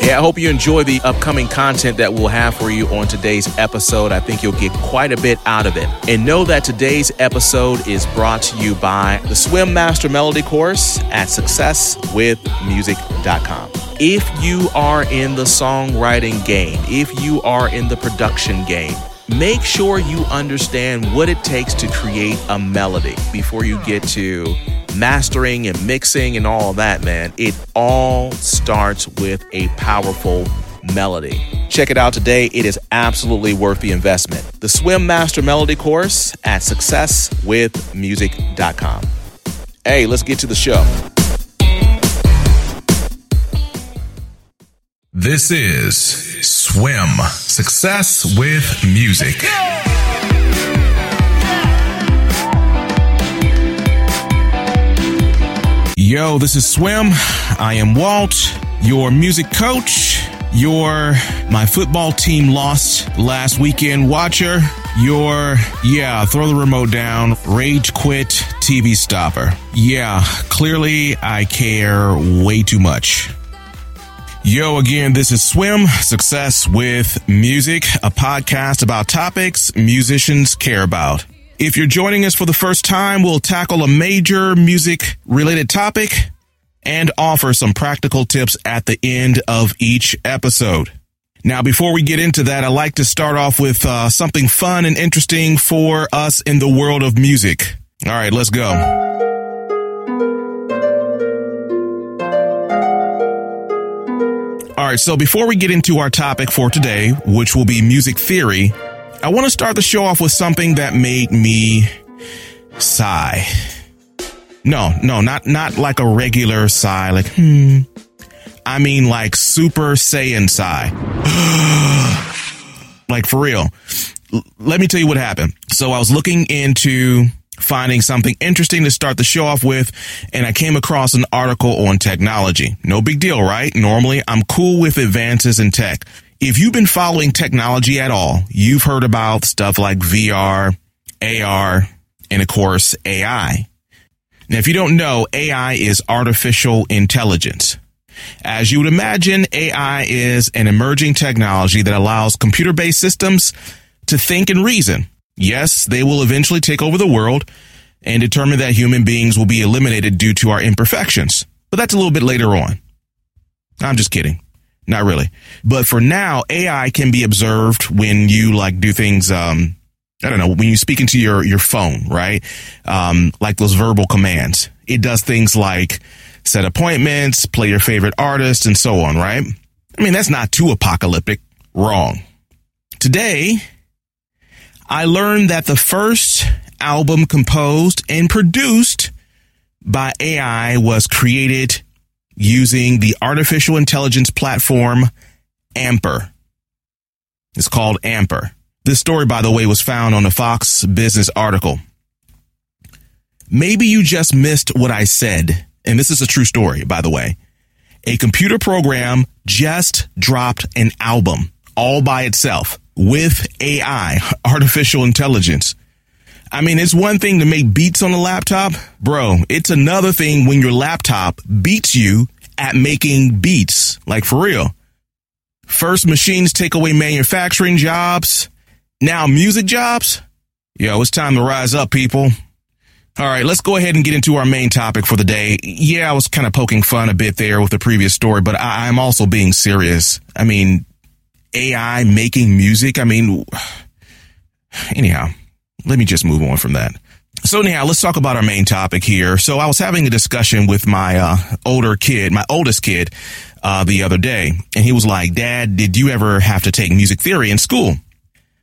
Hey, I hope you enjoy the upcoming content that we'll have for you on today's episode. I think you'll get quite a bit out of it. And know that today's episode is brought to you by the Swim Master Melody course at successwithmusic.com. If you are in the songwriting game, if you are in the production game, make sure you understand what it takes to create a melody before you get to mastering and mixing and all that, man. It all starts with a powerful melody. Check it out today. It is absolutely worth the investment. The Swim Master Melody course at successwithmusic.com. Hey, let's get to the show. This is Swim Success with Music. Yo, this is Swim. I am Walt, your music coach, your my football team lost last weekend watcher, your yeah, throw the remote down, rage quit TV stopper. Yeah, clearly I care way too much. Yo, again, this is Swim Success with Music, a podcast about topics musicians care about. If you're joining us for the first time, we'll tackle a major music related topic and offer some practical tips at the end of each episode. Now, before we get into that, I'd like to start off with uh, something fun and interesting for us in the world of music. All right, let's go. Right, so before we get into our topic for today, which will be music theory, I want to start the show off with something that made me sigh. No, no, not not like a regular sigh, like hmm. I mean like super Saiyan sigh. like for real. L- let me tell you what happened. So I was looking into finding something interesting to start the show off with, and I came across an article on technology. No big deal, right? Normally, I'm cool with advances in tech. If you've been following technology at all, you've heard about stuff like VR, AR, and of course, AI. Now, if you don't know, AI is artificial intelligence. As you would imagine, AI is an emerging technology that allows computer based systems to think and reason. Yes, they will eventually take over the world and determine that human beings will be eliminated due to our imperfections. But that's a little bit later on. I'm just kidding. Not really. But for now, AI can be observed when you like do things, um, I don't know, when you speak into your, your phone, right? Um, like those verbal commands. It does things like set appointments, play your favorite artist, and so on, right? I mean, that's not too apocalyptic. Wrong. Today, I learned that the first album composed and produced by AI was created using the artificial intelligence platform Amper. It's called Amper. This story, by the way, was found on a Fox Business article. Maybe you just missed what I said, and this is a true story, by the way. A computer program just dropped an album all by itself with AI, artificial intelligence. I mean, it's one thing to make beats on a laptop, bro. It's another thing when your laptop beats you at making beats, like for real. First, machines take away manufacturing jobs. Now, music jobs. Yo, it's time to rise up, people. All right, let's go ahead and get into our main topic for the day. Yeah, I was kind of poking fun a bit there with the previous story, but I, am also being serious. I mean, AI making music. I mean, anyhow, let me just move on from that. So anyhow, let's talk about our main topic here. So I was having a discussion with my uh, older kid, my oldest kid, uh, the other day, and he was like, "Dad, did you ever have to take music theory in school?"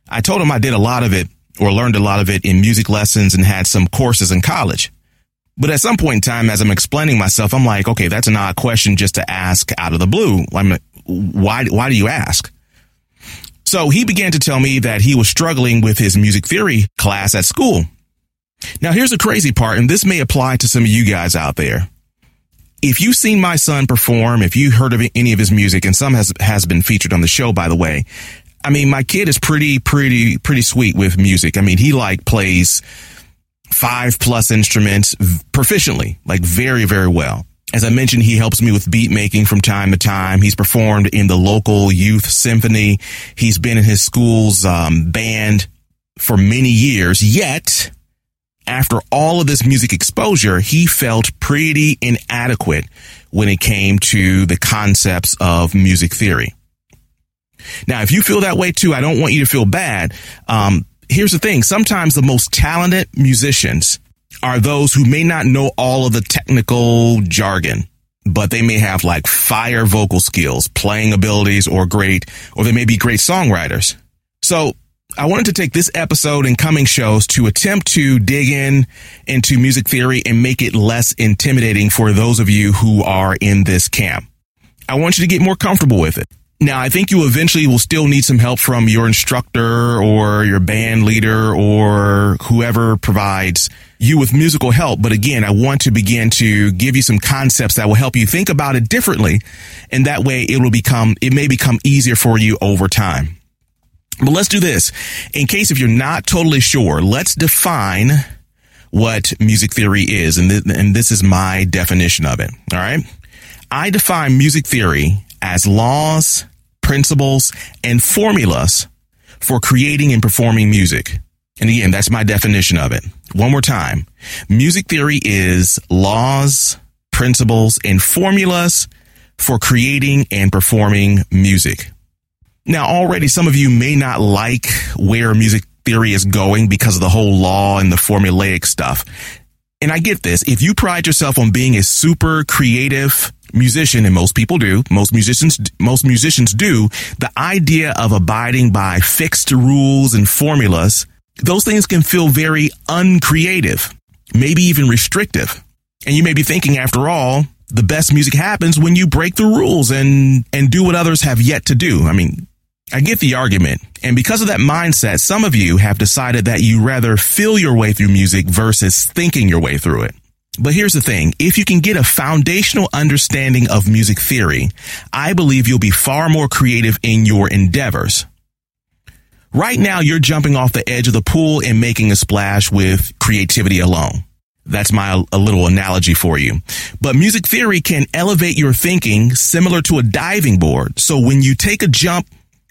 I told him I did a lot of it or learned a lot of it in music lessons and had some courses in college. But at some point in time, as I'm explaining myself, I'm like, okay, that's an odd question just to ask out of the blue. I'm why, why do you ask? So he began to tell me that he was struggling with his music theory class at school. Now here's the crazy part, and this may apply to some of you guys out there. If you've seen my son perform, if you heard of any of his music, and some has, has been featured on the show, by the way, I mean, my kid is pretty, pretty, pretty sweet with music. I mean, he like plays five plus instruments proficiently, like very, very well. As I mentioned, he helps me with beat making from time to time. He's performed in the local youth symphony. He's been in his school's um, band for many years. Yet, after all of this music exposure, he felt pretty inadequate when it came to the concepts of music theory. Now, if you feel that way too, I don't want you to feel bad. Um, here's the thing. Sometimes the most talented musicians are those who may not know all of the technical jargon, but they may have like fire vocal skills, playing abilities, or great, or they may be great songwriters. So I wanted to take this episode and coming shows to attempt to dig in into music theory and make it less intimidating for those of you who are in this camp. I want you to get more comfortable with it. Now, I think you eventually will still need some help from your instructor or your band leader or whoever provides you with musical help. But again, I want to begin to give you some concepts that will help you think about it differently. And that way it will become, it may become easier for you over time. But let's do this. In case if you're not totally sure, let's define what music theory is. And, th- and this is my definition of it. All right. I define music theory as laws, principles, and formulas for creating and performing music. And again, that's my definition of it. One more time. Music theory is laws, principles, and formulas for creating and performing music. Now, already some of you may not like where music theory is going because of the whole law and the formulaic stuff. And I get this. If you pride yourself on being a super creative musician, and most people do, most musicians, most musicians do, the idea of abiding by fixed rules and formulas, those things can feel very uncreative, maybe even restrictive. And you may be thinking, after all, the best music happens when you break the rules and, and do what others have yet to do. I mean, I get the argument. And because of that mindset, some of you have decided that you rather feel your way through music versus thinking your way through it. But here's the thing. If you can get a foundational understanding of music theory, I believe you'll be far more creative in your endeavors. Right now, you're jumping off the edge of the pool and making a splash with creativity alone. That's my a little analogy for you. But music theory can elevate your thinking similar to a diving board. So when you take a jump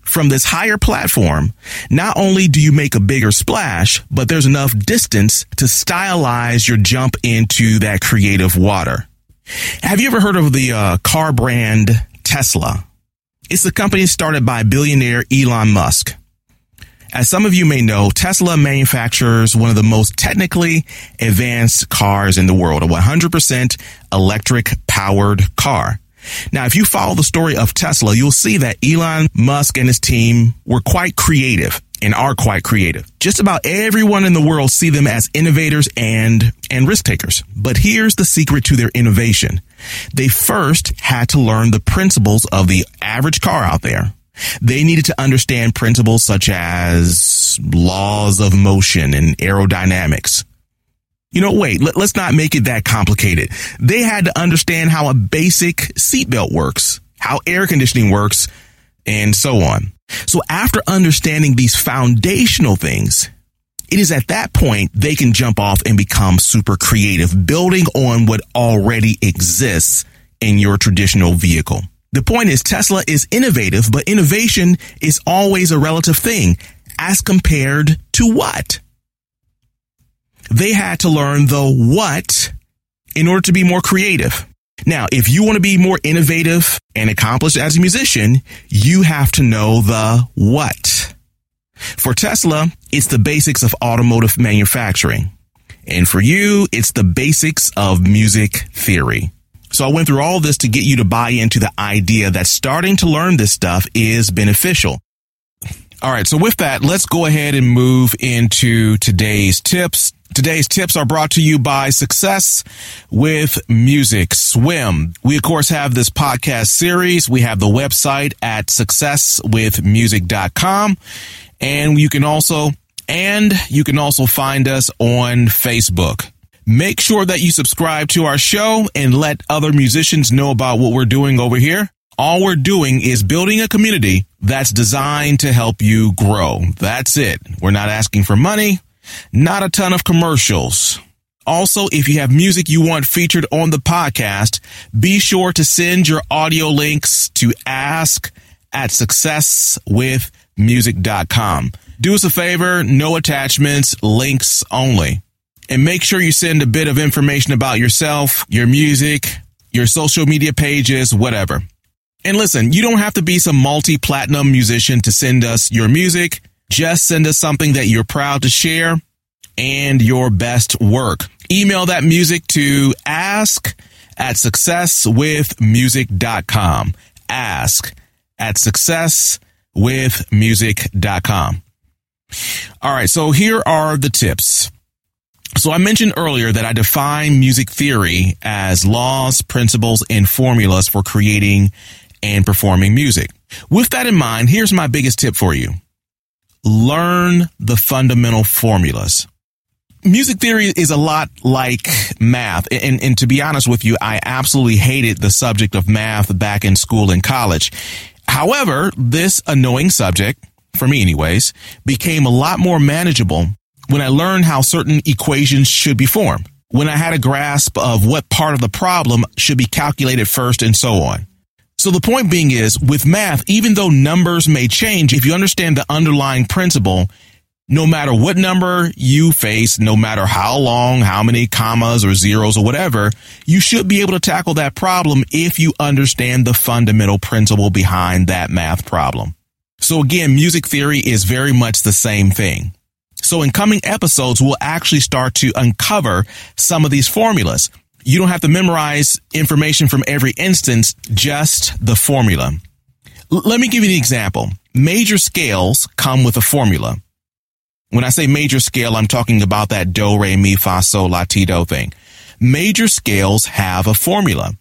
from this higher platform, not only do you make a bigger splash, but there's enough distance to stylize your jump into that creative water. Have you ever heard of the uh, car brand Tesla? It's the company started by billionaire Elon Musk. As some of you may know, Tesla manufactures one of the most technically advanced cars in the world, a 100% electric powered car. Now, if you follow the story of Tesla, you'll see that Elon Musk and his team were quite creative and are quite creative. Just about everyone in the world see them as innovators and, and risk takers. But here's the secret to their innovation. They first had to learn the principles of the average car out there. They needed to understand principles such as laws of motion and aerodynamics. You know, wait, let, us not make it that complicated. They had to understand how a basic seatbelt works, how air conditioning works, and so on. So after understanding these foundational things, it is at that point they can jump off and become super creative, building on what already exists in your traditional vehicle. The point is Tesla is innovative, but innovation is always a relative thing as compared to what? They had to learn the what in order to be more creative. Now, if you want to be more innovative and accomplished as a musician, you have to know the what. For Tesla, it's the basics of automotive manufacturing. And for you, it's the basics of music theory. So I went through all this to get you to buy into the idea that starting to learn this stuff is beneficial. All right. So with that, let's go ahead and move into today's tips. Today's tips are brought to you by Success with Music Swim. We of course have this podcast series. We have the website at successwithmusic.com and you can also and you can also find us on Facebook. Make sure that you subscribe to our show and let other musicians know about what we're doing over here. All we're doing is building a community that's designed to help you grow. That's it. We're not asking for money. not a ton of commercials. Also, if you have music you want featured on the podcast, be sure to send your audio links to ask at successwithmusic.com. Do us a favor, no attachments, links only. And make sure you send a bit of information about yourself, your music, your social media pages, whatever. And listen, you don't have to be some multi-platinum musician to send us your music. Just send us something that you're proud to share and your best work. Email that music to ask at successwithmusic.com. Ask at successwithmusic.com. All right. So here are the tips. So I mentioned earlier that I define music theory as laws, principles, and formulas for creating and performing music. With that in mind, here's my biggest tip for you. Learn the fundamental formulas music theory is a lot like math. And, and to be honest with you, I absolutely hated the subject of math back in school and college. However, this annoying subject, for me anyways, became a lot more manageable when I learned how certain equations should be formed, when I had a grasp of what part of the problem should be calculated first and so on. So the point being is with math, even though numbers may change, if you understand the underlying principle, no matter what number you face, no matter how long, how many commas or zeros or whatever, you should be able to tackle that problem if you understand the fundamental principle behind that math problem. So again, music theory is very much the same thing. So in coming episodes, we'll actually start to uncover some of these formulas. You don't have to memorize information from every instance, just the formula. L- let me give you an example. Major scales come with a formula. When I say major scale, I'm talking about that do, re, mi, fa, sol, la, ti, do thing. Major scales have a formula.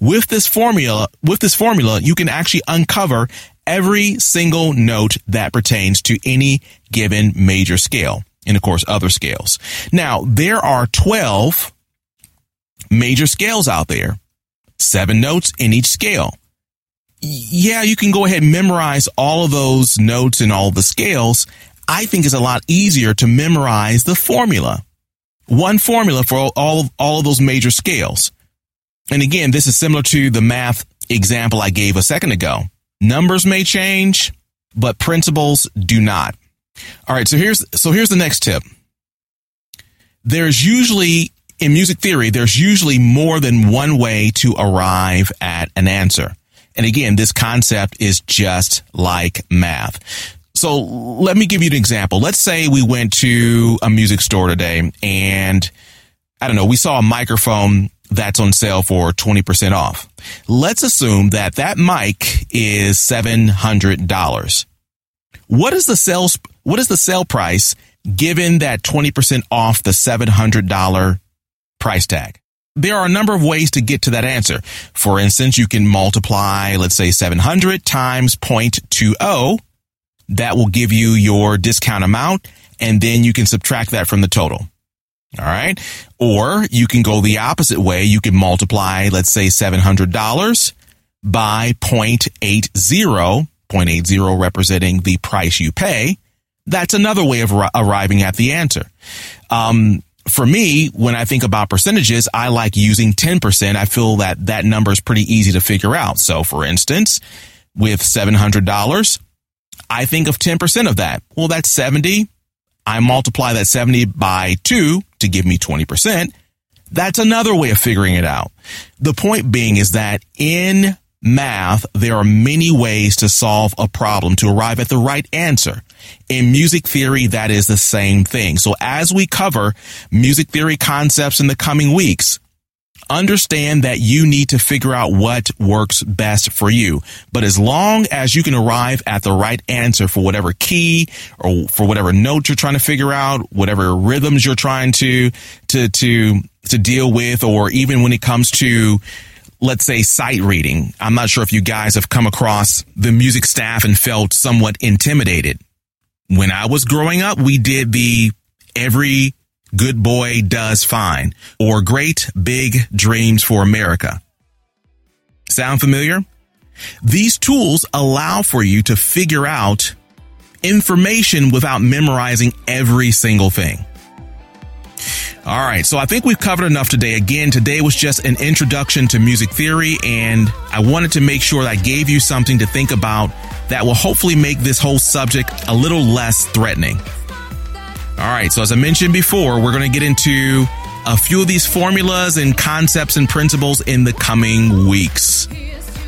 With this formula, with this formula, you can actually uncover every single note that pertains to any given major scale. And of course, other scales. Now, there are 12 major scales out there, seven notes in each scale. Yeah, you can go ahead and memorize all of those notes and all the scales I think it's a lot easier to memorize the formula. One formula for all, of, all of those major scales. And again, this is similar to the math example I gave a second ago. Numbers may change, but principles do not. All right. So here's, so here's the next tip. There's usually in music theory, there's usually more than one way to arrive at an answer. And again, this concept is just like math. So let me give you an example. Let's say we went to a music store today and I don't know, we saw a microphone that's on sale for 20% off. Let's assume that that mic is $700. What is the sales, what is the sale price given that 20% off the $700 price tag? There are a number of ways to get to that answer. For instance, you can multiply, let's say 700 times 0.20 that will give you your discount amount and then you can subtract that from the total. All right. Or you can go the opposite way. You can multiply, let's say $700 by 0.80, 0.80 representing the price you pay. That's another way of arriving at the answer. Um, for me, when I think about percentages, I like using 10%. I feel that that number is pretty easy to figure out. So for instance, with $700, I think of 10% of that. Well, that's 70. I multiply that 70 by two to give me 20%. That's another way of figuring it out. The point being is that in math, there are many ways to solve a problem to arrive at the right answer. In music theory, that is the same thing. So as we cover music theory concepts in the coming weeks, understand that you need to figure out what works best for you. But as long as you can arrive at the right answer for whatever key or for whatever note you're trying to figure out, whatever rhythms you're trying to, to, to, to deal with, or even when it comes to, let's say sight reading. I'm not sure if you guys have come across the music staff and felt somewhat intimidated. When I was growing up, we did the every Good Boy Does Fine, or Great Big Dreams for America. Sound familiar? These tools allow for you to figure out information without memorizing every single thing. All right, so I think we've covered enough today. Again, today was just an introduction to music theory, and I wanted to make sure that I gave you something to think about that will hopefully make this whole subject a little less threatening. All right, so as I mentioned before, we're going to get into a few of these formulas and concepts and principles in the coming weeks.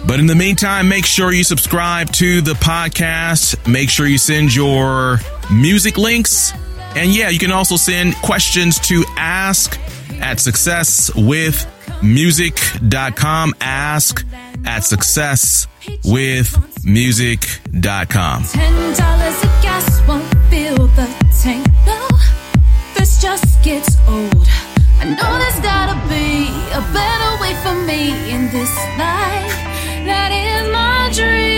But in the meantime, make sure you subscribe to the podcast. Make sure you send your music links and yeah, you can also send questions to ask at successwithmusic.com. Ask at successwithmusic.com. Ten dollars a gas won't fill the tank. This just gets old. I know there's gotta be a better way for me in this life. That is my dream.